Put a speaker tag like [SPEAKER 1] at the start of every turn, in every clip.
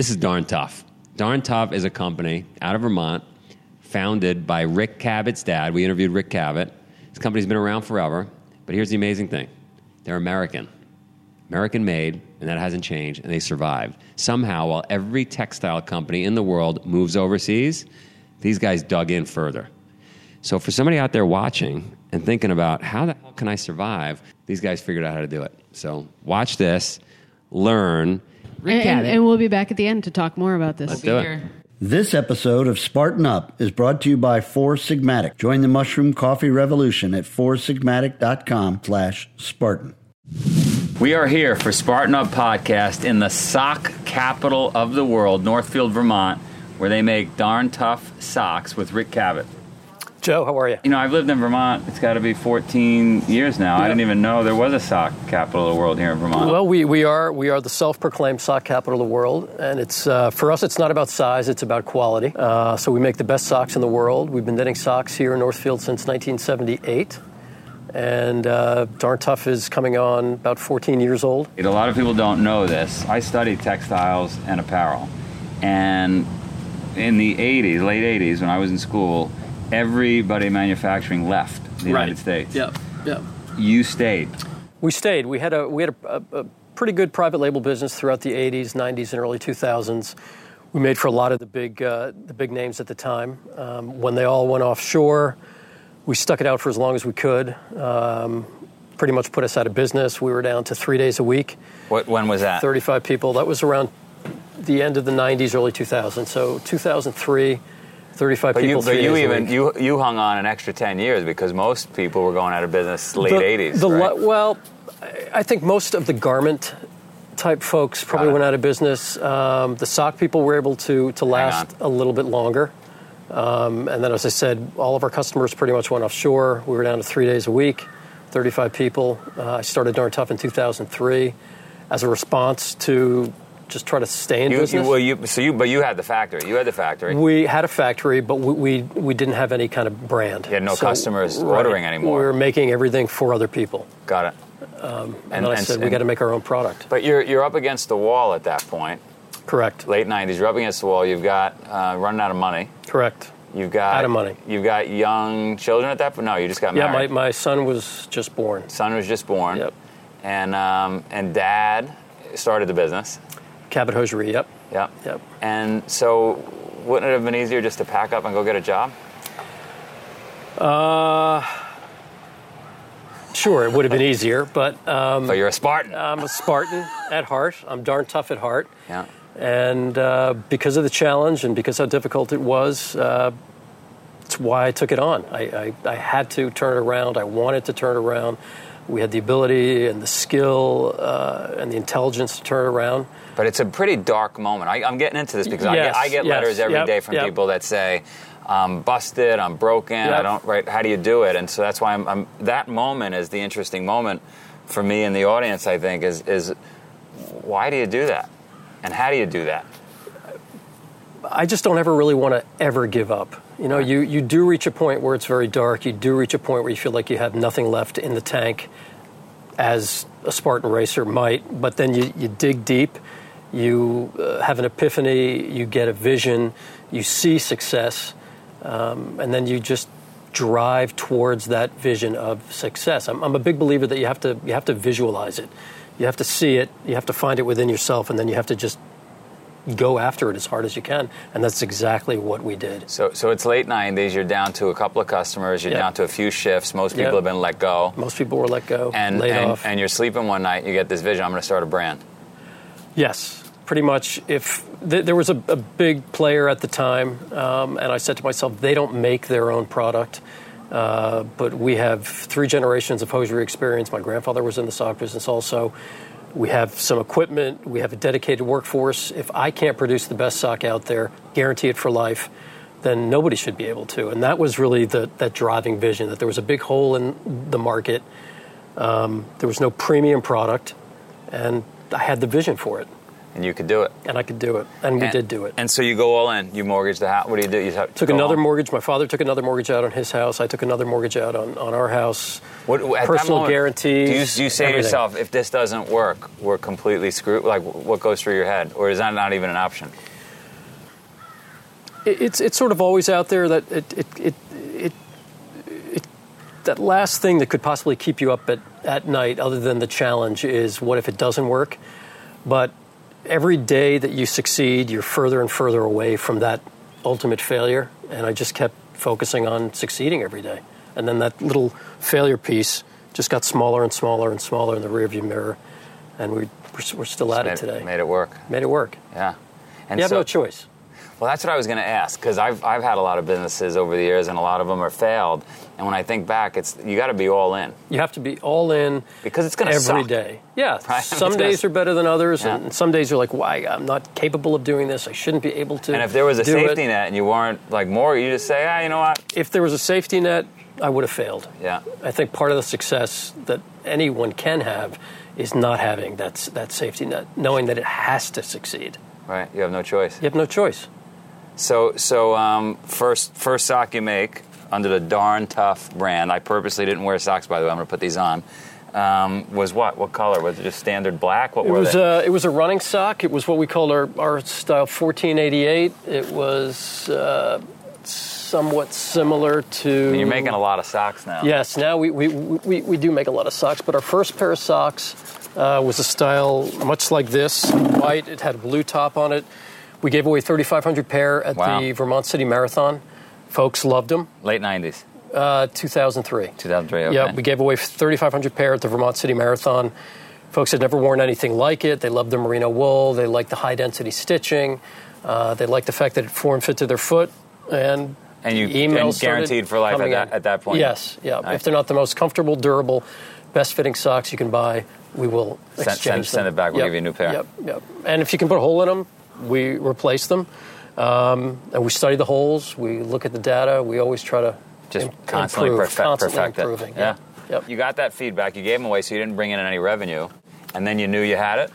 [SPEAKER 1] This is darn tough. Darn tough is a company out of Vermont, founded by Ric Cabot's dad. We interviewed Ric Cabot. This company's been around forever, but here's the amazing thing: they're American, American made, and that hasn't changed. And they survived somehow. While every textile company in the world moves overseas, these guys dug in further. So for somebody out there watching and thinking about how the hell can I survive, these guys figured out how to do it. So watch this, learn. Ric
[SPEAKER 2] And, and,
[SPEAKER 1] Cabot.
[SPEAKER 2] and we'll be back at the end to talk more about this.
[SPEAKER 1] Let's do it.
[SPEAKER 3] This episode of Spartan Up is brought to you by Four Sigmatic. Join the mushroom coffee revolution at foursigmatic.com slash Spartan.
[SPEAKER 4] We are here for Spartan Up Podcast in the sock capital of the world, Northfield, Vermont, where they make darn tough socks with Ric Cabot.
[SPEAKER 5] Joe, how are you?
[SPEAKER 4] You know, I've lived in Vermont, it's got to be 14 years now. I didn't even know there was a sock capital of the world here in Vermont.
[SPEAKER 5] Well, we, we are we are the self-proclaimed sock capital of the world, and it's uh, for us. It's not about size; it's about quality. Uh, so we make the best socks in the world. We've been knitting socks here in Northfield since 1978, and uh, Darn Tough is coming on about 14 years old.
[SPEAKER 4] A lot of people don't know this. I studied textiles and apparel. And in the 80s, late 80s, when I was in school, everybody manufacturing left the United States.
[SPEAKER 5] Yep. Yep.
[SPEAKER 4] You stayed.
[SPEAKER 5] We stayed. We had a we had a, a, a pretty good private label business throughout the 80s, 90s, and early 2000s. We made for a lot of the big uh, the big names at the time. Um, when they all went offshore, we stuck it out for as long as we could. Um, pretty much put us out of business. We were down to three days a week,
[SPEAKER 4] What, when was that?
[SPEAKER 5] 35 people. That was around the end of the 90s, early 2000s. So 2003, 35
[SPEAKER 4] But
[SPEAKER 5] people.
[SPEAKER 4] you, but you even you you hung on an extra ten years because most people were going out of business late
[SPEAKER 5] The-
[SPEAKER 4] eighties.
[SPEAKER 5] the
[SPEAKER 4] right?
[SPEAKER 5] well, I- I think most of the garment type folks probably went out of business. Um, the sock people were able to to last a little bit longer. Um, and then, as I said, all of our customers pretty much went offshore. We were down to three days a week, 35 people. Uh, I started Darn Tough in 2003 as a response to just try to stay in
[SPEAKER 4] you, you,
[SPEAKER 5] business.
[SPEAKER 4] well, you, so you, but you had the factory. You had the factory.
[SPEAKER 5] We had a factory, but we, we, we didn't have any kind of brand.
[SPEAKER 4] You had no customers ordering anymore.
[SPEAKER 5] We were making everything for other people.
[SPEAKER 4] Got it.
[SPEAKER 5] And, then I said, we got to make our own product.
[SPEAKER 4] But you're you're up against the wall at that point.
[SPEAKER 5] Correct.
[SPEAKER 4] Late '90s. You're up against the wall. You've got uh, running out of money.
[SPEAKER 5] Correct.
[SPEAKER 4] You've got
[SPEAKER 5] Out of money.
[SPEAKER 4] You've got young children at that point. No, you just got married.
[SPEAKER 5] Yeah, my, my son was just born.
[SPEAKER 4] son was just born.
[SPEAKER 5] Yep.
[SPEAKER 4] And um, and dad started the business.
[SPEAKER 5] Cabot Hosiery, yep.
[SPEAKER 4] Yep.
[SPEAKER 5] Yep.
[SPEAKER 4] And so, wouldn't it have been easier just to pack up and go get a job?
[SPEAKER 5] Uh, Sure, it would have been easier, but um,
[SPEAKER 4] but you're a Spartan.
[SPEAKER 5] I'm a Spartan at heart. I'm darn tough at heart.
[SPEAKER 4] yeah.
[SPEAKER 5] And uh, because of the challenge and because how difficult it was, uh, it's why I took it on. I, I, I had to turn it around. I wanted to turn it around. We had the ability and the skill uh, and the intelligence to turn it around.
[SPEAKER 4] But it's a pretty dark moment. I, I'm getting into this because I get, I get
[SPEAKER 5] yes,
[SPEAKER 4] letters every day
[SPEAKER 5] yep,
[SPEAKER 4] from
[SPEAKER 5] yep.
[SPEAKER 4] people that say, "I'm busted. I'm broken. I don't right. How do you do it?" And so that's why I'm, I'm. That moment is the interesting moment for me and the audience. I think is is why do you do that, and how do you do that?
[SPEAKER 5] I just don't ever really want to ever give up. You know, you, you do reach a point where it's very dark. You do reach a point where you feel like you have nothing left in the tank, as a Spartan racer might. But then you, you dig deep, you uh, have an epiphany, you get a vision, you see success, um, and then you just drive towards that vision of success. I'm, I'm a big believer that you have to you have to visualize it, you have to see it, you have to find it within yourself, and then you have to just go after it as hard as you can. And that's exactly what we did.
[SPEAKER 4] So so it's late '90s. You're down to a couple of customers. You're down to a few shifts. Most people have been let go.
[SPEAKER 5] Most people were let go,
[SPEAKER 4] And
[SPEAKER 5] laid
[SPEAKER 4] and,
[SPEAKER 5] off.
[SPEAKER 4] and you're sleeping one night. You get this vision. I'm going to start a brand.
[SPEAKER 5] Yes, pretty much. If th- there was a, a big player at the time, um, and I said to myself, they don't make their own product, uh, but we have three generations of hosiery experience. My grandfather was in the sock business also. We have some equipment. We have a dedicated workforce. If I can't produce the best sock out there, guarantee it for life, then nobody should be able to. And that was really the, that driving vision that there was a big hole in the market. Um, there was no premium product, and I had the vision for it.
[SPEAKER 4] And you could do it.
[SPEAKER 5] and I could do it, and we did do it.
[SPEAKER 4] And so you go all in. You mortgage the house. What do you do? You have-
[SPEAKER 5] took another
[SPEAKER 4] on.
[SPEAKER 5] mortgage. My father took another mortgage out on his house. I took another mortgage out on, on our house.
[SPEAKER 4] What,
[SPEAKER 5] personal
[SPEAKER 4] moment,
[SPEAKER 5] guarantees.
[SPEAKER 4] Do you, do you say to yourself, if this doesn't work, we're completely screwed? Like, what goes through your head, or is that not even an option?
[SPEAKER 5] It- it's it's sort of always out there that it it it that last thing that could possibly keep you up at, at night, other than the challenge, is what if it doesn't work? But every day that you succeed, you're further and further away from that ultimate failure. And I just kept focusing on succeeding every day. And then that little failure piece just got smaller and smaller and smaller in the rearview mirror. And we, we're, we're still at
[SPEAKER 4] made,
[SPEAKER 5] it today.
[SPEAKER 4] Made it work.
[SPEAKER 5] Made it work.
[SPEAKER 4] Yeah. And
[SPEAKER 5] You have
[SPEAKER 4] so,
[SPEAKER 5] no choice.
[SPEAKER 4] Well, that's what I was going to ask because I've, I've had a lot of businesses over the years, and a lot of them are failed. And when I think back, it's you got to be all in
[SPEAKER 5] You have to be all in
[SPEAKER 4] because it's going to
[SPEAKER 5] every
[SPEAKER 4] suck.
[SPEAKER 5] day. Yeah,
[SPEAKER 4] Right?
[SPEAKER 5] some days
[SPEAKER 4] gonna-
[SPEAKER 5] are better than others,
[SPEAKER 4] Yeah.
[SPEAKER 5] and some days you're like, "Why? I'm not capable of doing this. I shouldn't be able to."
[SPEAKER 4] And if there was a safety
[SPEAKER 5] it.
[SPEAKER 4] net and you weren't like more, you just say, ah, you know what?
[SPEAKER 5] if there was a safety net, I would have failed.
[SPEAKER 4] Yeah.
[SPEAKER 5] I think part of the success that anyone can have is not having that that safety net, knowing that it has to succeed.
[SPEAKER 4] Right. You have no choice.
[SPEAKER 5] You have no choice.
[SPEAKER 4] So, so um, first, first sock you make under the darn tough brand. I purposely didn't wear socks, by the way. I'm going to put these on. Um, was what? What color? Was it just standard black? What
[SPEAKER 5] It
[SPEAKER 4] were
[SPEAKER 5] was
[SPEAKER 4] they?
[SPEAKER 5] a it was a running sock. It was what we called our, our style 1488. It was uh, somewhat similar to.
[SPEAKER 4] You're making a lot of socks now.
[SPEAKER 5] Yes, now we, we, we, we do make a lot of socks, but our first pair of socks uh, was a style much like this, white. It had a blue top on it. We gave away 3,500 pair at
[SPEAKER 4] Wow.
[SPEAKER 5] the Vermont City Marathon. Folks loved them.
[SPEAKER 4] Late '90s,
[SPEAKER 5] Uh, 2003.
[SPEAKER 4] 2003. Okay.
[SPEAKER 5] Yeah, we gave away 3,500 pair at the Vermont City Marathon. Folks had never worn anything like it. They loved the merino wool. They liked the high density stitching. Uh, they liked the fact that it form fit to their foot. And
[SPEAKER 4] And you-
[SPEAKER 5] emails
[SPEAKER 4] and guaranteed for life at that- at that point?
[SPEAKER 5] Yes, yeah.
[SPEAKER 4] Nice.
[SPEAKER 5] If they're not the most comfortable, durable, best fitting socks you can buy, we will
[SPEAKER 4] Send-
[SPEAKER 5] exchange
[SPEAKER 4] send-
[SPEAKER 5] them.
[SPEAKER 4] send it back. We'll
[SPEAKER 5] Yep,
[SPEAKER 4] give you a new pair.
[SPEAKER 5] Yep, yep. And if you can put a hole in them, we replace them. Um, and we study the holes. We look at the data. We always try to
[SPEAKER 4] just
[SPEAKER 5] im-
[SPEAKER 4] constantly
[SPEAKER 5] improve,
[SPEAKER 4] perfect,
[SPEAKER 5] constantly
[SPEAKER 4] perfect
[SPEAKER 5] improving.
[SPEAKER 4] Yeah.
[SPEAKER 5] Yep.
[SPEAKER 4] You got that feedback. You gave them away, so you didn't bring in any revenue, and then you knew you had it.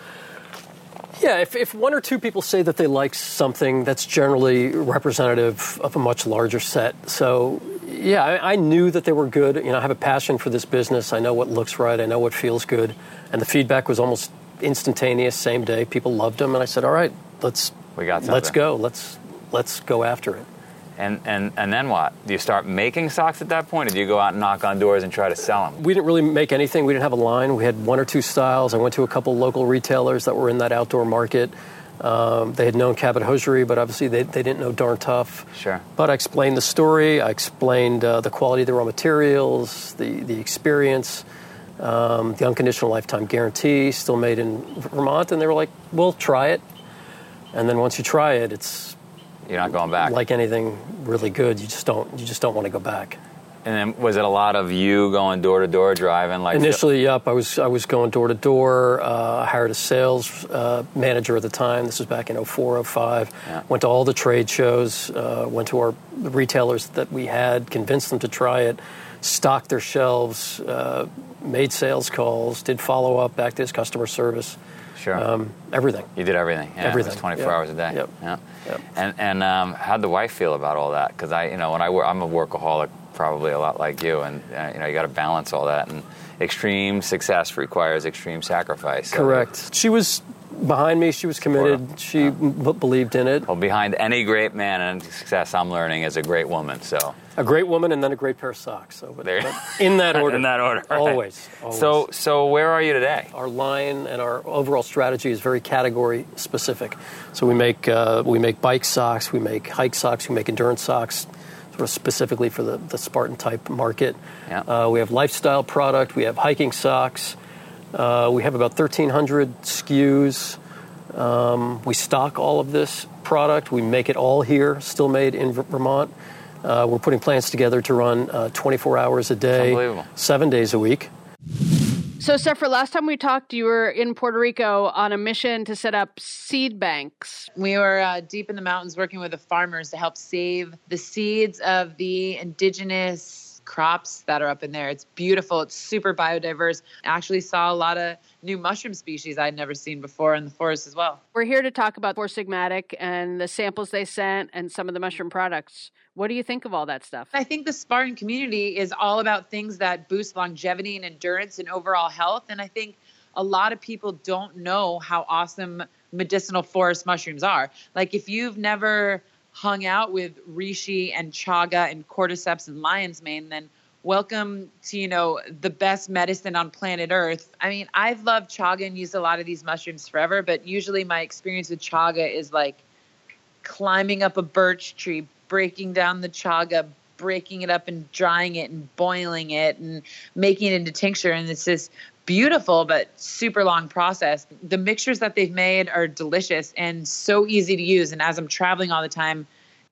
[SPEAKER 5] Yeah, if, if one or two people say that they like something, that's generally representative of a much larger set. So, yeah, I, I knew that they were good. You know, I have a passion for this business. I know what looks right. I know what feels good. And the feedback was almost instantaneous, same day. People loved them, and I said, "All right, let's
[SPEAKER 4] We got
[SPEAKER 5] let's go. Let's let's go after it."
[SPEAKER 4] And and and then what? Do you start making socks at that point, or do you go out and knock on doors and try to sell them?
[SPEAKER 5] We didn't really make anything. We didn't have a line. We had one or two styles. I went to a couple local retailers that were in that outdoor market. Um, they had known Cabot Hosiery, but obviously they, they didn't know Darn Tough.
[SPEAKER 4] Sure.
[SPEAKER 5] But I explained the story. I explained uh, the quality of the raw materials, the, the experience, um, the unconditional lifetime guarantee, still made in Vermont. And they were like, well, try it. And then once you try it, it's
[SPEAKER 4] You're not going back.
[SPEAKER 5] like anything really good. You just don't you just don't want to go back.
[SPEAKER 4] and then was it a lot of you going door to door driving? Like
[SPEAKER 5] Initially, yep, I was I was going door to door. Uh, I hired a sales uh, manager at the time. This was back in 04, 05.
[SPEAKER 4] Yeah.
[SPEAKER 5] Went to all the trade shows. Uh, went to our retailers that we had, convinced them to try it, stocked their shelves, uh, made sales calls, did follow up, back to his customer service,
[SPEAKER 4] Sure.
[SPEAKER 5] um, everything.
[SPEAKER 4] you did everything. Yeah,
[SPEAKER 5] Everything,
[SPEAKER 4] It was 24
[SPEAKER 5] yep.
[SPEAKER 4] hours a day.
[SPEAKER 5] Yep.
[SPEAKER 4] Yeah.
[SPEAKER 5] Yep.
[SPEAKER 4] And and um, how'd the wife feel about all that? Because I, you know, when I work, I'm a workaholic, probably a lot like you, and uh, you know, you got to balance all that. And extreme success requires extreme sacrifice. So-
[SPEAKER 5] Correct. She was behind me. She was committed. She b- believed in it.
[SPEAKER 4] Well, behind any great man and success, I'm learning is a great woman. So
[SPEAKER 5] A great woman, and then a great pair of socks. So, but,
[SPEAKER 4] There-
[SPEAKER 5] but in that order.
[SPEAKER 4] in that order, right.
[SPEAKER 5] Always. always.
[SPEAKER 4] So so where are you today?
[SPEAKER 5] our line and our overall strategy is very category specific. So we make uh, we make bike socks, we make hike socks, we make endurance socks, sort of specifically for the, the Spartan type market.
[SPEAKER 4] Yeah.
[SPEAKER 5] Uh, we have lifestyle product, we have hiking socks. Uh, we have about 1,300 SKUs. Um, we stock all of this product. We make it all here, still made in Ver- Vermont. Uh, we're putting plans together to run uh, 24 hours a day, seven days a week.
[SPEAKER 2] So, Sephra, last time we talked, you were in Puerto Rico on a mission to set up seed banks.
[SPEAKER 6] We were uh, deep in the mountains working with the farmers to help save the seeds of the indigenous crops that are up in there. It's beautiful. It's super biodiverse. I actually saw a lot of new mushroom species I'd never seen before in the forest as well.
[SPEAKER 2] We're here to talk about Four Sigmatic and the samples they sent and some of the mushroom products. What do you think of all that stuff?
[SPEAKER 6] I think the Spartan community is all about things that boost longevity and endurance and overall health. And I think a lot of people don't know how awesome medicinal forest mushrooms are. Like if you've never hung out with reishi and chaga and cordyceps and lion's mane, then welcome to you know the best medicine on planet earth. I mean i've loved chaga and used a lot of these mushrooms forever but usually my experience with chaga is like climbing up a birch tree breaking down the chaga breaking it up and drying it and boiling it and making it into tincture. And it's this beautiful but super long process. The mixtures that they've made are delicious and so easy to use. And as I'm traveling all the time,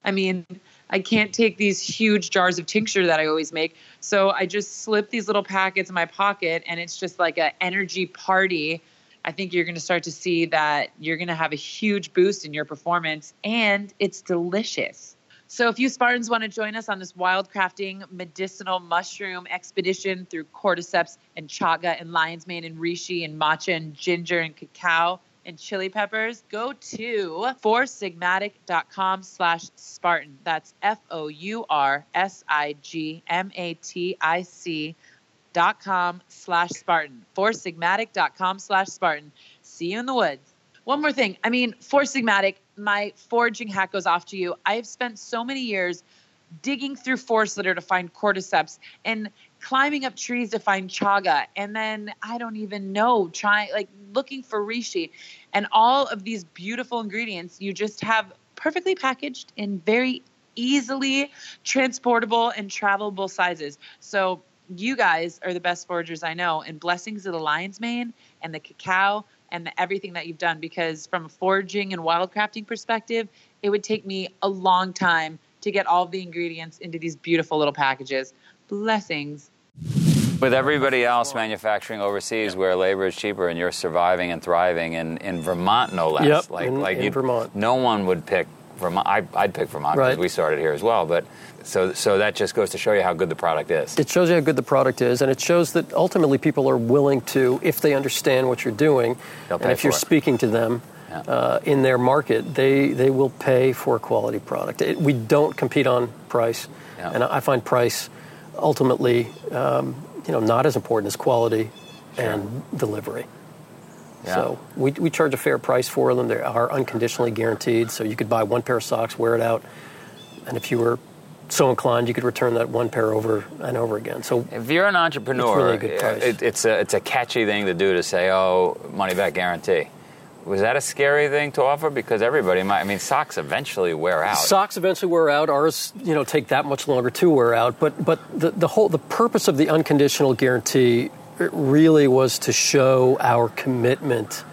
[SPEAKER 6] I mean, I can't take these huge jars of tincture that I always make. So I just slip these little packets in my pocket and it's just like an energy party. I think you're going to start to see that you're going to have a huge boost in your performance and it's delicious. So, if you Spartans want to join us on this wildcrafting medicinal mushroom expedition through cordyceps and chaga and lion's mane and reishi and matcha and ginger and cacao and chili peppers, go to foursigmatic.com slash Spartan. That's F O U R S I G M A T I C dot com slash Spartan. Foursigmatic.com slash Spartan. See you in the woods. One more thing. I mean, Four Sigmatic, my foraging hat goes off to you. I've spent so many years digging through forest litter to find cordyceps and climbing up trees to find chaga. And then i don't even know trying like looking for reishi. And all of these beautiful ingredients you just have perfectly packaged in very easily transportable and travelable sizes. So you guys are the best foragers i know. And blessings of the lion's mane and the cacao and everything that you've done because from a foraging and wildcrafting perspective it would take me a long time to get all of the ingredients into these beautiful little packages blessings
[SPEAKER 4] with everybody else manufacturing overseas where labor is cheaper and you're surviving and thriving in, in Vermont no less.
[SPEAKER 5] Yep,
[SPEAKER 4] like
[SPEAKER 5] in-
[SPEAKER 4] like
[SPEAKER 5] in
[SPEAKER 4] you-
[SPEAKER 5] Vermont.
[SPEAKER 4] No one would pick Vermont. I, I'd pick Vermont because
[SPEAKER 5] Right.
[SPEAKER 4] we started here as well. But so so that just goes to show you how good the product is.
[SPEAKER 5] It shows you how good the product is, and it shows that ultimately people are willing to, if they understand what you're doing, and if you're
[SPEAKER 4] it.
[SPEAKER 5] speaking to them
[SPEAKER 4] Yeah.
[SPEAKER 5] uh, in their market, they, they will pay for a quality product. It, we don't compete on price,
[SPEAKER 4] Yeah.
[SPEAKER 5] and I find price ultimately, um, you know, not as important as quality and delivery.
[SPEAKER 4] Yeah.
[SPEAKER 5] So we, we charge a fair price for them. They are unconditionally guaranteed. So you could buy one pair of socks, wear it out, and if you were so inclined, you could return that one pair over and over again. So
[SPEAKER 4] If you're an entrepreneur, it's,
[SPEAKER 5] really a good price.
[SPEAKER 4] It, it's a it's a catchy thing to do to say, "Oh, money back guarantee." Was that a scary thing to offer? Because everybody might. I mean, socks eventually wear out.
[SPEAKER 5] Socks eventually wear out. Ours, you know, take that much longer to wear out. But but the, the whole the purpose of the unconditional guarantee really was to show our commitment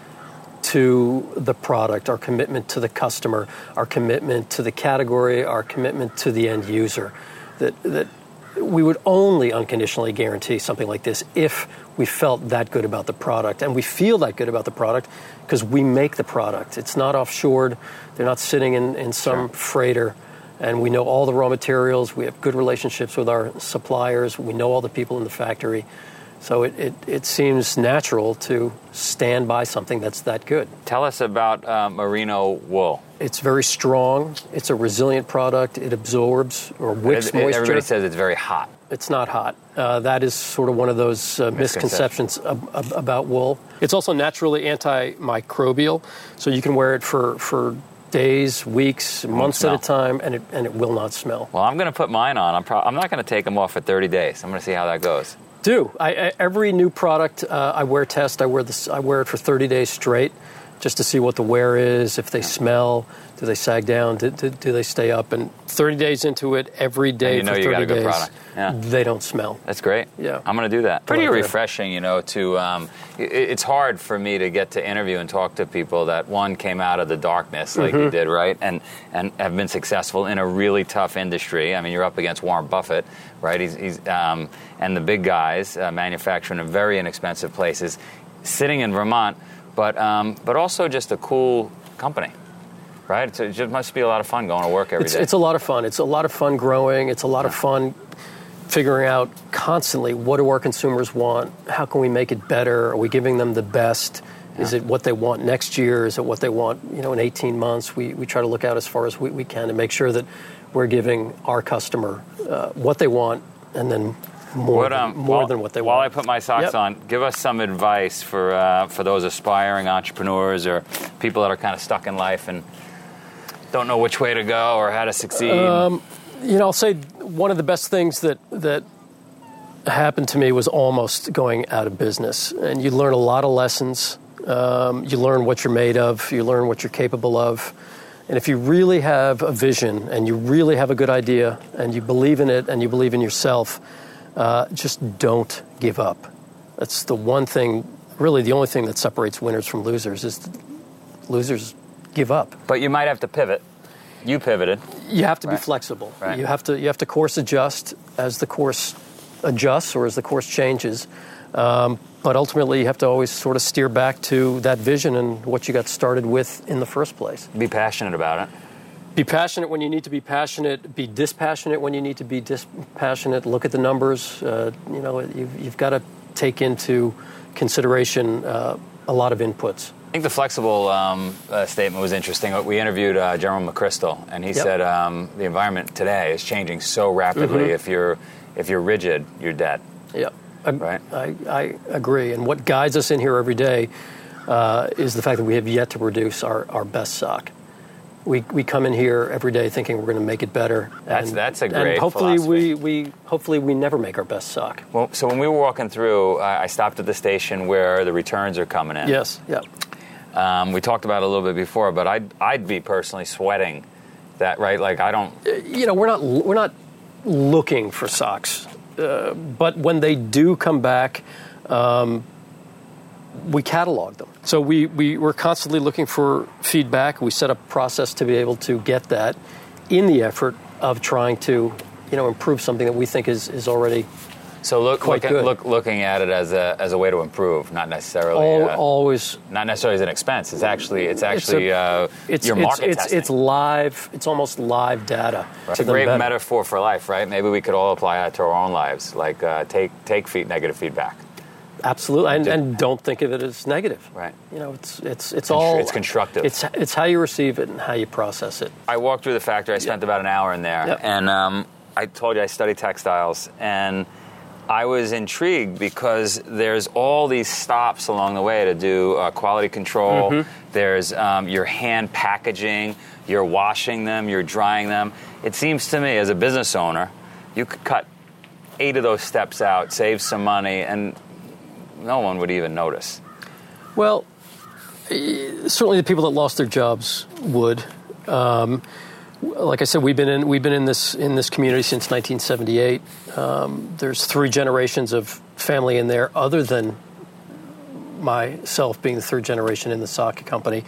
[SPEAKER 5] to the product, our commitment to the customer, our commitment to the category, our commitment to the end user. That that we would only unconditionally guarantee something like this if we felt that good about the product. And we feel that good about the product because we make the product. It's not offshored. They're not sitting in, in some freighter. And we know all the raw materials. We have good relationships with our suppliers. We know all the people in the factory so it, it, it seems natural to stand by something that's that good
[SPEAKER 4] Tell us about uh, merino wool.
[SPEAKER 5] it's very strong it's a resilient product it absorbs or wicks
[SPEAKER 4] It- it-
[SPEAKER 5] moisture
[SPEAKER 4] Everybody says it's very hot.
[SPEAKER 5] It's not hot. Uh, that is sort of one of those uh, misconceptions ab- ab- about wool. It's also naturally antimicrobial, so you can wear it for, for days, weeks, months at a time, and it, and it will not smell.
[SPEAKER 4] Well, I'm going to put mine on. I'm, pro- I'm not going to take them off for 30 days. I'm going to see how that goes.
[SPEAKER 5] Do I, I, every new product uh, I wear test. I wear this. I wear it for 30 days straight, just to see what the wear is. If they smell, do they sag down? Do, do, do they stay up? And 30 days into it, every day
[SPEAKER 4] you know
[SPEAKER 5] for
[SPEAKER 4] you
[SPEAKER 5] 30
[SPEAKER 4] got a good
[SPEAKER 5] days,
[SPEAKER 4] product. Yeah.
[SPEAKER 5] they don't smell.
[SPEAKER 4] That's great.
[SPEAKER 5] Yeah.
[SPEAKER 4] I'm going to do that. Pretty refreshing, you know, to. Um, it, it's hard for me to get to interview and talk to people that, one, came out of the darkness like
[SPEAKER 5] Mm-hmm.
[SPEAKER 4] you did, right? And, and have been successful in a really tough industry. I mean, you're up against Warren Buffett, right? He's, he's, um, and the big guys uh, manufacturing in very inexpensive places, sitting in Vermont, but, um, but also just a cool company. Right, It's- it just must be a lot of fun going to work every day.
[SPEAKER 5] It's, it's a lot of fun. It's a lot of fun growing. It's a lot of fun figuring out constantly what do our consumers want? How can we make it better? Are we giving them the best? Is it what they want next year? Is it what they want, you know, in 18 months? We, we try to look out as far as we, we can to make sure that we're giving our customer uh, what they want and then more,
[SPEAKER 4] What,
[SPEAKER 5] than,
[SPEAKER 4] um,
[SPEAKER 5] more
[SPEAKER 4] while,
[SPEAKER 5] than what they
[SPEAKER 4] while
[SPEAKER 5] want.
[SPEAKER 4] I put my socks
[SPEAKER 5] Yep.
[SPEAKER 4] on, give us some advice for uh, for those aspiring entrepreneurs or people that are kind of stuck in life and don't know which way to go or how to succeed.
[SPEAKER 5] Um, you know, I'll say one of the best things that that happened to me was almost going out of business, and you learn a lot of lessons. Um, you learn what you're made of. You learn what you're capable of. And if you really have a vision and you really have a good idea and you believe in it and you believe in yourself, uh, just don't give up. That's the one thing, really, the only thing that separates winners from losers is losers give up.
[SPEAKER 4] but you might have to pivot. You pivoted.
[SPEAKER 5] You have to
[SPEAKER 4] Right.
[SPEAKER 5] be flexible.
[SPEAKER 4] Right.
[SPEAKER 5] You have to you have to course adjust as the course adjusts or as the course changes. Um, but ultimately, you have to always sort of steer back to that vision and what you got started with in the first place.
[SPEAKER 4] Be passionate about it.
[SPEAKER 5] Be passionate when you need to be passionate. Be dispassionate when you need to be dispassionate. Look at the numbers. Uh, you know, you've, you've got to take into consideration uh, a lot of inputs.
[SPEAKER 4] I think the flexible um, uh, statement was interesting. We interviewed uh, General McChrystal, and he
[SPEAKER 5] Yep.
[SPEAKER 4] said um, the environment today is changing so rapidly.
[SPEAKER 5] Mm-hmm.
[SPEAKER 4] If you're if you're rigid, you're dead.
[SPEAKER 5] Yeah,
[SPEAKER 4] Right.
[SPEAKER 5] I, I agree. And what guides us in here every day uh, is the fact that we have yet to produce our, our best sock. We, we come in here every day thinking we're going to make it better.
[SPEAKER 4] That's-
[SPEAKER 5] and,
[SPEAKER 4] that's a
[SPEAKER 5] and
[SPEAKER 4] great
[SPEAKER 5] hopefully
[SPEAKER 4] philosophy.
[SPEAKER 5] we, we hopefully we never make our best sock.
[SPEAKER 4] Well, so when we were walking through, I I stopped at the station where the returns are coming in.
[SPEAKER 5] Yes, yeah.
[SPEAKER 4] Um, we talked about it a little bit before, but I'd I'd be personally sweating that, right? Like I don't.
[SPEAKER 5] You know, we're not we're not looking for socks, uh, but when they do come back, um, we catalog them. So we, we we're constantly looking for feedback. We set up a process to be able to get that in the effort of trying to, you know, improve something that we think is, is already
[SPEAKER 4] So look,
[SPEAKER 5] good.
[SPEAKER 4] look, looking at it as a as a way to improve, not necessarily.
[SPEAKER 5] all,
[SPEAKER 4] uh,
[SPEAKER 5] always.
[SPEAKER 4] not necessarily as an expense. It's actually it's
[SPEAKER 5] It's
[SPEAKER 4] actually
[SPEAKER 5] a-
[SPEAKER 4] uh,
[SPEAKER 5] It's,
[SPEAKER 4] your
[SPEAKER 5] it's,
[SPEAKER 4] market
[SPEAKER 5] it's,
[SPEAKER 4] testing.
[SPEAKER 5] it's live. It's almost live data.
[SPEAKER 4] It's a great
[SPEAKER 5] better.
[SPEAKER 4] metaphor for life, right? Maybe we could all apply that to our own lives. Like uh, take take feed negative feedback.
[SPEAKER 5] Absolutely, and, and don't think of it as negative.
[SPEAKER 4] Right.
[SPEAKER 5] You know, it's it's it's all
[SPEAKER 4] it's constructive.
[SPEAKER 5] It's it's how you receive it and how you process it.
[SPEAKER 4] I walked through the factory. I spent about an hour in there,
[SPEAKER 5] Yep.
[SPEAKER 4] and um, I told you I study textiles, and I was intrigued because there's all these stops along the way to do uh, quality control.
[SPEAKER 5] Mm-hmm.
[SPEAKER 4] There's um, your hand packaging, you're washing them, you're drying them. It seems to me, as a business owner, you could cut eight of those steps out, save some money, and no one would even notice.
[SPEAKER 5] Well, eh, certainly the people that lost their jobs would. Um, like I said, we've been in we've been in this in this community since 1978. Um, there's three generations of family in there, other than myself being the third generation in the sock company.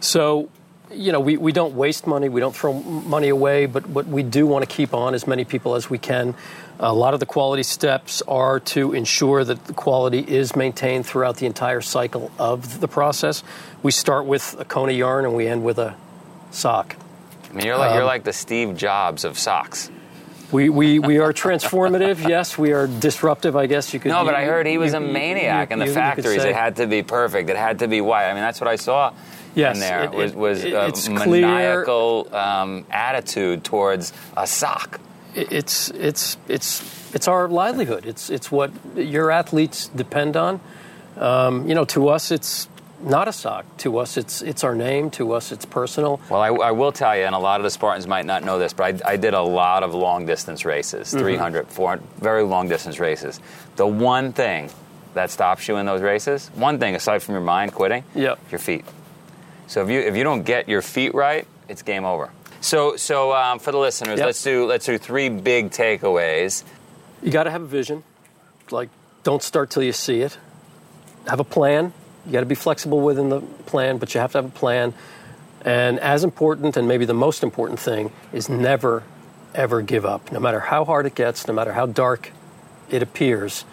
[SPEAKER 5] So, you know, we, we don't waste money, we don't throw money away, but what we do want to keep on as many people as we can. A lot of the quality steps are to ensure that the quality is maintained throughout the entire cycle of the process. We start with a cone of yarn and we end with a sock.
[SPEAKER 4] I mean, you're like you're
[SPEAKER 5] Um,
[SPEAKER 4] like the Steve Jobs of socks.
[SPEAKER 5] We, we, we are transformative, yes. We are disruptive, I guess you could. Say.
[SPEAKER 4] No, but
[SPEAKER 5] you-
[SPEAKER 4] I heard he was
[SPEAKER 5] you-
[SPEAKER 4] a maniac
[SPEAKER 5] you-
[SPEAKER 4] in the factories. It had to be perfect. It had to be white. I mean, that's what I saw
[SPEAKER 5] Yes,
[SPEAKER 4] in there.
[SPEAKER 5] it-
[SPEAKER 4] was was
[SPEAKER 5] it-
[SPEAKER 4] a
[SPEAKER 5] clear-
[SPEAKER 4] maniacal um, attitude towards a sock.
[SPEAKER 5] it's it's it's it's our livelihood. It's it's what your athletes depend on. Um, you know, to us, it's not a sock. To us, it's it's our name. To us, it's personal.
[SPEAKER 4] Well, I, I will tell you, and a lot of the Spartans might not know this, but I, I did a lot of long distance races
[SPEAKER 5] Mm-hmm.
[SPEAKER 4] 300, 400, very long distance races. The one thing that stops you in those races, one thing aside from your mind quitting,
[SPEAKER 5] Yep.
[SPEAKER 4] your feet. So if you if you don't get your feet right, it's game over. So so um, for the listeners,
[SPEAKER 5] Yep.
[SPEAKER 4] let's do let's do three big takeaways.
[SPEAKER 5] You got to have a vision. Like, don't start till you see it. Have a plan. You got to be flexible within the plan, but you have to have a plan. And as important, and maybe the most important thing, is never, ever give up. No matter how hard it gets, no matter how dark it appears,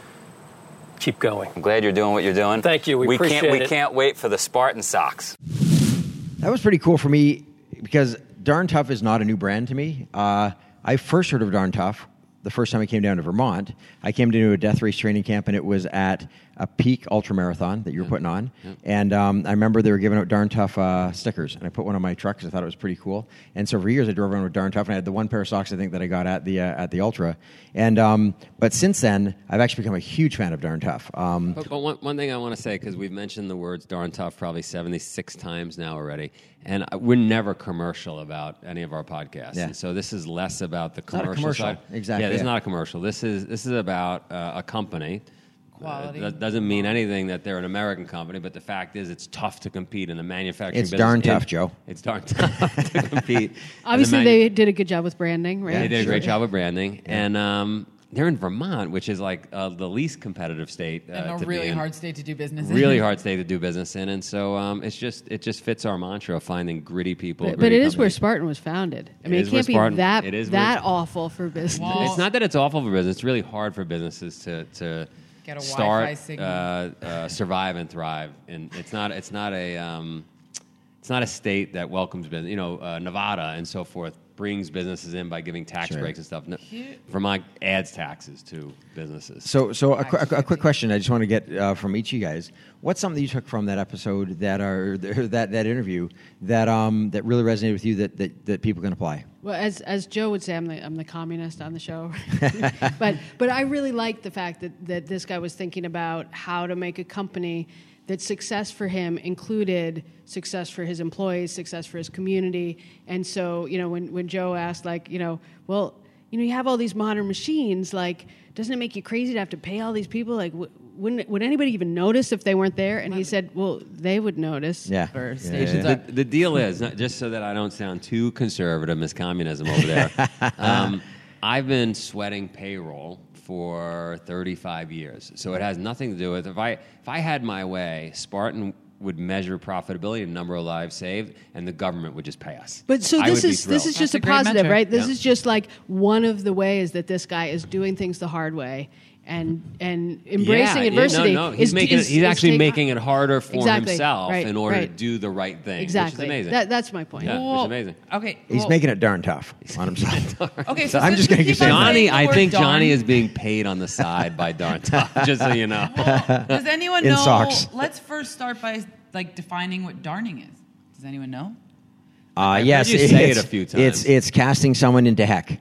[SPEAKER 5] keep going.
[SPEAKER 4] I'm glad you're doing what you're doing.
[SPEAKER 5] Thank you. We
[SPEAKER 4] can't we
[SPEAKER 5] it.
[SPEAKER 4] can't wait for the Spartan socks.
[SPEAKER 7] That was pretty cool for me because Darn Tough is not a new brand to me. Uh, I first heard of Darn Tough the first time I came down to Vermont. I came to do a death race training camp, and it was at a peak ultra marathon that you were putting on. And um, I remember they were giving out darn tough uh, stickers, and I put one on my truck because I thought it was pretty cool. And so for years I drove around with darn tough, and I had the one pair of socks I think that I got at the uh, at the ultra. And um, but since then, I've actually become a huge fan of darn tough. Um,
[SPEAKER 1] But, but one, one thing I want to say, because we've mentioned the words darn tough probably 76 times now already, and we're never commercial about any of our podcasts.
[SPEAKER 7] Yeah.
[SPEAKER 1] And so this is less about the commercial,
[SPEAKER 7] commercial.
[SPEAKER 1] side.
[SPEAKER 7] Exactly,
[SPEAKER 1] Yeah, this is not a commercial. This is, this is about uh, a company.
[SPEAKER 8] Quality.
[SPEAKER 1] That doesn't mean anything that they're an American company, but the fact is it's tough to compete in the manufacturing
[SPEAKER 7] It's
[SPEAKER 1] business.
[SPEAKER 7] darn
[SPEAKER 1] in-
[SPEAKER 7] tough, Joe.
[SPEAKER 1] It's darn tough to compete. in the
[SPEAKER 2] Obviously,
[SPEAKER 1] manu-
[SPEAKER 2] they did a good job with branding, right?
[SPEAKER 1] they did a
[SPEAKER 7] sure.
[SPEAKER 1] great job with branding, and um, they're in Vermont, which is like uh, the least competitive state. Uh,
[SPEAKER 8] and a
[SPEAKER 1] to be
[SPEAKER 8] really
[SPEAKER 1] in.
[SPEAKER 8] hard state to do business in.
[SPEAKER 1] really hard state to do business in, and so um, it's just it just fits our mantra of finding gritty people.
[SPEAKER 2] But, but
[SPEAKER 1] gritty
[SPEAKER 2] it is where. Spartan was founded. I
[SPEAKER 1] It
[SPEAKER 2] mean, it,
[SPEAKER 1] is where
[SPEAKER 2] can't be that
[SPEAKER 1] it is
[SPEAKER 2] that awful for business.
[SPEAKER 8] Well-
[SPEAKER 1] It's not that it's awful for business; it's really hard for businesses to to
[SPEAKER 8] Get a
[SPEAKER 1] start,
[SPEAKER 8] Wi-Fi signal.
[SPEAKER 1] uh, uh, survive, and thrive. And it's not it's not a um, it's not a state that welcomes business. You know, uh, Nevada and so forth brings businesses in by giving tax
[SPEAKER 7] Sure.
[SPEAKER 1] breaks and stuff. No, Vermont adds taxes to businesses.
[SPEAKER 7] So, so a, qu- a, a quick question I just want to get uh, from each of you guys. What's something you took from that episode that are that that interview that um that really resonated with you that that, that people can apply?
[SPEAKER 2] Well, as as Joe would say, I'm the I'm the communist on the show, but but I really like the fact that that this guy was thinking about how to make a company that success for him included success for his employees, success for his community, and so you know when when Joe asked like you know well you know you have all these modern machines like doesn't it make you crazy to have to pay all these people like w- wouldn't would anybody even notice if they weren't there and he said well they would notice
[SPEAKER 7] Yeah,
[SPEAKER 8] For
[SPEAKER 7] Yeah,
[SPEAKER 8] stations
[SPEAKER 7] yeah.
[SPEAKER 8] up.
[SPEAKER 1] the, the deal is not- just so that I don't sound too conservative as communism over there. um, I've been sweating payroll for 35 years, so it has nothing to do with if I if I had my way, Spartan would measure profitability and number of lives saved, and the government would just pay us.
[SPEAKER 2] But so this is this
[SPEAKER 1] thrilled.
[SPEAKER 2] is just
[SPEAKER 8] That's
[SPEAKER 2] a
[SPEAKER 8] a
[SPEAKER 2] positive,
[SPEAKER 8] metric.
[SPEAKER 2] right? This
[SPEAKER 1] Yeah.
[SPEAKER 2] is just like one of the ways that this guy is doing things the hard way and and embracing
[SPEAKER 1] yeah, yeah,
[SPEAKER 2] adversity.
[SPEAKER 1] no, no, he's
[SPEAKER 2] is-
[SPEAKER 1] making
[SPEAKER 2] is-
[SPEAKER 1] he's
[SPEAKER 2] is
[SPEAKER 1] actually
[SPEAKER 2] take-
[SPEAKER 1] making it harder for
[SPEAKER 2] Exactly,
[SPEAKER 1] himself
[SPEAKER 2] right,
[SPEAKER 1] in order to do the right thing,
[SPEAKER 2] exactly.
[SPEAKER 1] which is amazing.
[SPEAKER 2] That, that's my point.
[SPEAKER 1] Yeah. which is amazing.
[SPEAKER 8] Okay.
[SPEAKER 7] He's making it darn tough on himself.
[SPEAKER 8] Okay, so
[SPEAKER 7] I'm just gonna
[SPEAKER 8] keep
[SPEAKER 7] say Johnny,
[SPEAKER 1] Johnny,
[SPEAKER 8] saying
[SPEAKER 1] I
[SPEAKER 8] word
[SPEAKER 1] think Johnny is being paid on the side by Darn Tough, just so you know.
[SPEAKER 8] Does anyone
[SPEAKER 7] In
[SPEAKER 8] know?
[SPEAKER 7] socks.
[SPEAKER 8] Let's first start by like defining what darning is. Does anyone know?
[SPEAKER 7] Uh, yes,
[SPEAKER 1] you say it
[SPEAKER 7] it's-
[SPEAKER 1] a few
[SPEAKER 7] It's it's casting someone into heck.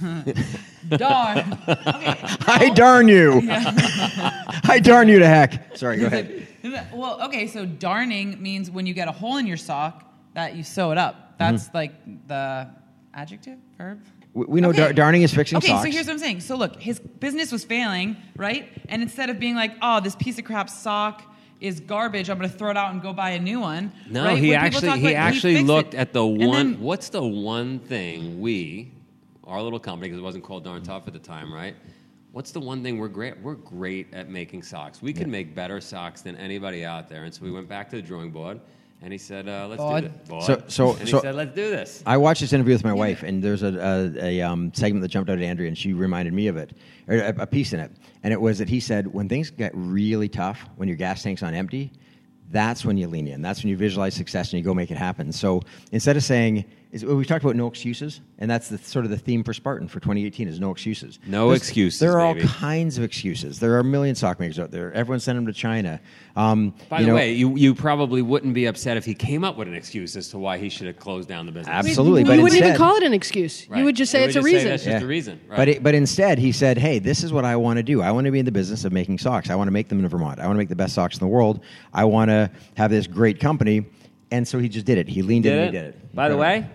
[SPEAKER 8] Darn. okay.
[SPEAKER 7] I darn you! I darn you to heck. Sorry, go ahead.
[SPEAKER 8] Well, okay, so darning means when you get a hole in your sock that you sew it up. That's
[SPEAKER 7] Mm-hmm.
[SPEAKER 8] like the adjective, verb.
[SPEAKER 7] We, we know
[SPEAKER 8] Okay.
[SPEAKER 7] dar- darning is fixing
[SPEAKER 8] okay,
[SPEAKER 7] socks.
[SPEAKER 8] so here's what I'm saying. So look, his business was failing, right? And instead of being like, "Oh, this piece of crap sock is garbage. I'm going to throw it out and go buy a new one."
[SPEAKER 1] No,
[SPEAKER 8] right?
[SPEAKER 1] he
[SPEAKER 8] When people
[SPEAKER 1] actually he
[SPEAKER 8] about-
[SPEAKER 1] actually
[SPEAKER 8] fixed
[SPEAKER 1] looked
[SPEAKER 8] it.
[SPEAKER 1] at the one.
[SPEAKER 8] then-
[SPEAKER 1] what's the one thing we, our little company, because it wasn't called Darn Tough at the time, right? What's the one thing we're great? We're great at making socks. We can make better socks than anybody out there. And so we went back to the drawing board, and he said, uh, "Let's
[SPEAKER 8] Bud.
[SPEAKER 1] do this." Bud.
[SPEAKER 7] So- so-
[SPEAKER 1] and he
[SPEAKER 7] so-
[SPEAKER 1] said, "Let's do this."
[SPEAKER 7] I watched this interview with my wife, and there's a, a, a um, segment that jumped out at Andrea, and she reminded me of it, or a, a piece in it. And it was that he said, when things get really tough, when your gas tank's on empty, that's when you lean in. That's when you visualize success and you go make it happen. So instead of saying, is, we talked about no excuses, and that's the, sort of the theme for Spartan for 2018 is no excuses.
[SPEAKER 1] No
[SPEAKER 7] There's-
[SPEAKER 1] excuses,
[SPEAKER 7] There are
[SPEAKER 1] baby.
[SPEAKER 7] all kinds of excuses. There are a million sock makers out there. Everyone sent them to China. Um,
[SPEAKER 1] By
[SPEAKER 7] you
[SPEAKER 1] the
[SPEAKER 7] know-
[SPEAKER 1] way, you, you probably wouldn't be upset if he came up with an excuse as to why he should have closed down the business.
[SPEAKER 7] Absolutely,
[SPEAKER 2] you
[SPEAKER 7] but
[SPEAKER 2] wouldn't even call it an excuse.
[SPEAKER 1] Right.
[SPEAKER 2] You would just say
[SPEAKER 1] You
[SPEAKER 2] it's
[SPEAKER 1] would
[SPEAKER 2] a
[SPEAKER 1] just say
[SPEAKER 2] reason.
[SPEAKER 1] that's just a reason, right.
[SPEAKER 7] But it, but instead, he said, "Hey, this is what I want to do. I want to be in the business of making socks. I want to make them in Vermont. I want to make the best socks in the world. I want to have this great company." And so he just did it. He leaned in and he did it.
[SPEAKER 1] By the way,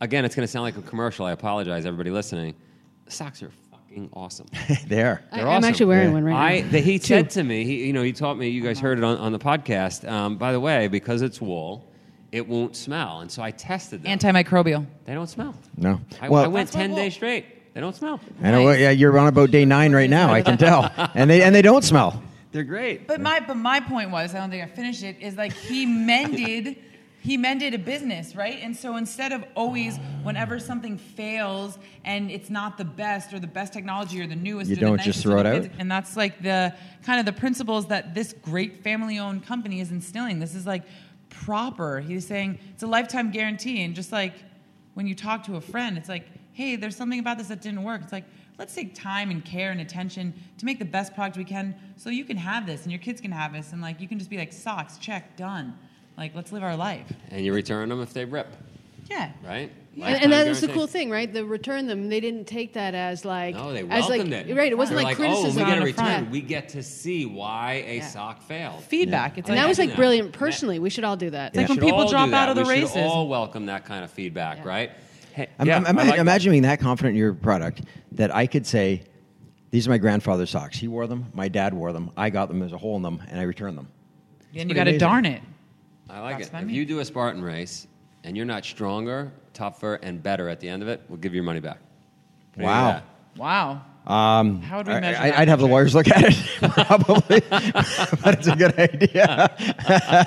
[SPEAKER 1] again, it's going to sound like a commercial. I apologize, everybody listening. Socks are fucking awesome.
[SPEAKER 7] they are.
[SPEAKER 2] I,
[SPEAKER 1] They're
[SPEAKER 2] I'm
[SPEAKER 1] awesome.
[SPEAKER 2] actually wearing
[SPEAKER 7] Yeah.
[SPEAKER 2] one right
[SPEAKER 1] I,
[SPEAKER 2] now.
[SPEAKER 1] the, he said to me, he, you know, he taught me. You guys heard it on, on the podcast. Um, by the way, because it's wool, it won't smell, and so I tested them.
[SPEAKER 8] Antimicrobial.
[SPEAKER 1] they don't smell.
[SPEAKER 7] No.
[SPEAKER 1] I,
[SPEAKER 7] well,
[SPEAKER 1] I went
[SPEAKER 8] That's what
[SPEAKER 1] ten
[SPEAKER 8] wool-
[SPEAKER 1] days straight. They don't smell.
[SPEAKER 7] I know. what- Yeah, you're on about day nine right now. I can tell. And they and they don't smell.
[SPEAKER 1] They're great.
[SPEAKER 8] But my but my point was, I don't think I finished it. Is like he mended, he mended a business, right? And so instead of always, whenever something fails and it's not the best or the best technology or the newest,
[SPEAKER 7] You
[SPEAKER 8] or
[SPEAKER 7] don't just throw it out?
[SPEAKER 8] And that's like the kind of the principles that this great family-owned company is instilling. This is like proper. He's saying it's a lifetime guarantee, and just like when you talk to a friend, it's like, hey, there's something about this that didn't work. It's like, let's take time and care and attention to make the best product we can so you can have this and your kids can have this and like you can just be like socks, check, done. Like let's live our life.
[SPEAKER 1] And you return them if they rip,
[SPEAKER 8] Yeah.
[SPEAKER 1] right?
[SPEAKER 2] And,
[SPEAKER 1] Lifetime
[SPEAKER 2] and that is the cool thing, right? The return them, they didn't take that as like
[SPEAKER 1] No, they
[SPEAKER 2] as like
[SPEAKER 1] it.
[SPEAKER 2] right. It wasn't
[SPEAKER 1] They're
[SPEAKER 2] like,
[SPEAKER 1] oh,
[SPEAKER 2] criticism.
[SPEAKER 1] we get a
[SPEAKER 8] on the
[SPEAKER 1] return,
[SPEAKER 8] front.
[SPEAKER 1] we get to see why a sock failed.
[SPEAKER 8] Feedback. It's
[SPEAKER 2] and
[SPEAKER 8] like,
[SPEAKER 2] that was like brilliant. Personally, we should all do that.
[SPEAKER 1] We
[SPEAKER 8] like when people drop out of the
[SPEAKER 1] we
[SPEAKER 8] races.
[SPEAKER 1] Should all welcome that kind of feedback, right? Hey,
[SPEAKER 7] I'm,
[SPEAKER 1] yeah,
[SPEAKER 7] I'm,
[SPEAKER 1] I
[SPEAKER 7] I'm
[SPEAKER 1] like that.
[SPEAKER 7] being that confident in your product that I could say, "These are my grandfather's socks. He wore them. My dad wore them. I got them. There's a hole in them, and I returned them."
[SPEAKER 8] and you got to darn it.
[SPEAKER 1] I like
[SPEAKER 8] That's
[SPEAKER 1] it.
[SPEAKER 8] what I
[SPEAKER 1] If
[SPEAKER 8] mean.
[SPEAKER 1] you do a Spartan race and you're not stronger, tougher, and better at the end of it, we'll give you your money back. What
[SPEAKER 7] Wow.
[SPEAKER 8] Wow.
[SPEAKER 7] Um,
[SPEAKER 8] How would we measure
[SPEAKER 7] I,
[SPEAKER 8] that
[SPEAKER 7] I'd have the lawyers look at it, probably, but it's a good idea.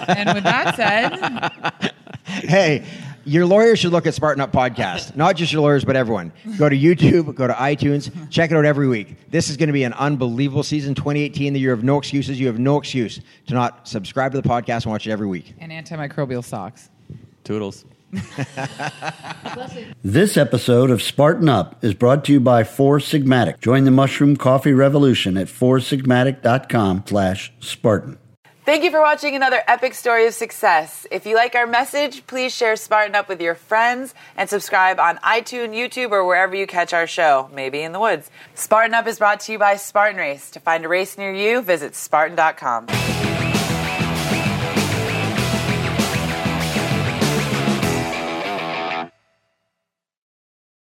[SPEAKER 8] And with that said,
[SPEAKER 7] hey, your lawyers should look at Spartan Up Podcast. Not just your lawyers, but everyone. Go to YouTube, go to iTunes, check it out every week. This is going to be an unbelievable season 2018, the year of no excuses. You have no excuse to not subscribe to the podcast and watch it every week.
[SPEAKER 8] and antimicrobial socks.
[SPEAKER 1] Toodles.
[SPEAKER 3] This episode of Spartan Up is brought to you by Four Sigmatic. Join the Mushroom Coffee Revolution at foursigmatic.com slash Spartan.
[SPEAKER 6] Thank you for watching another epic story of success. If you like our message, please share Spartan Up with your friends and subscribe on iTunes, YouTube, or wherever you catch our show, maybe in the woods. Spartan Up is brought to you by Spartan Race. To find a race near you, visit Spartan.com.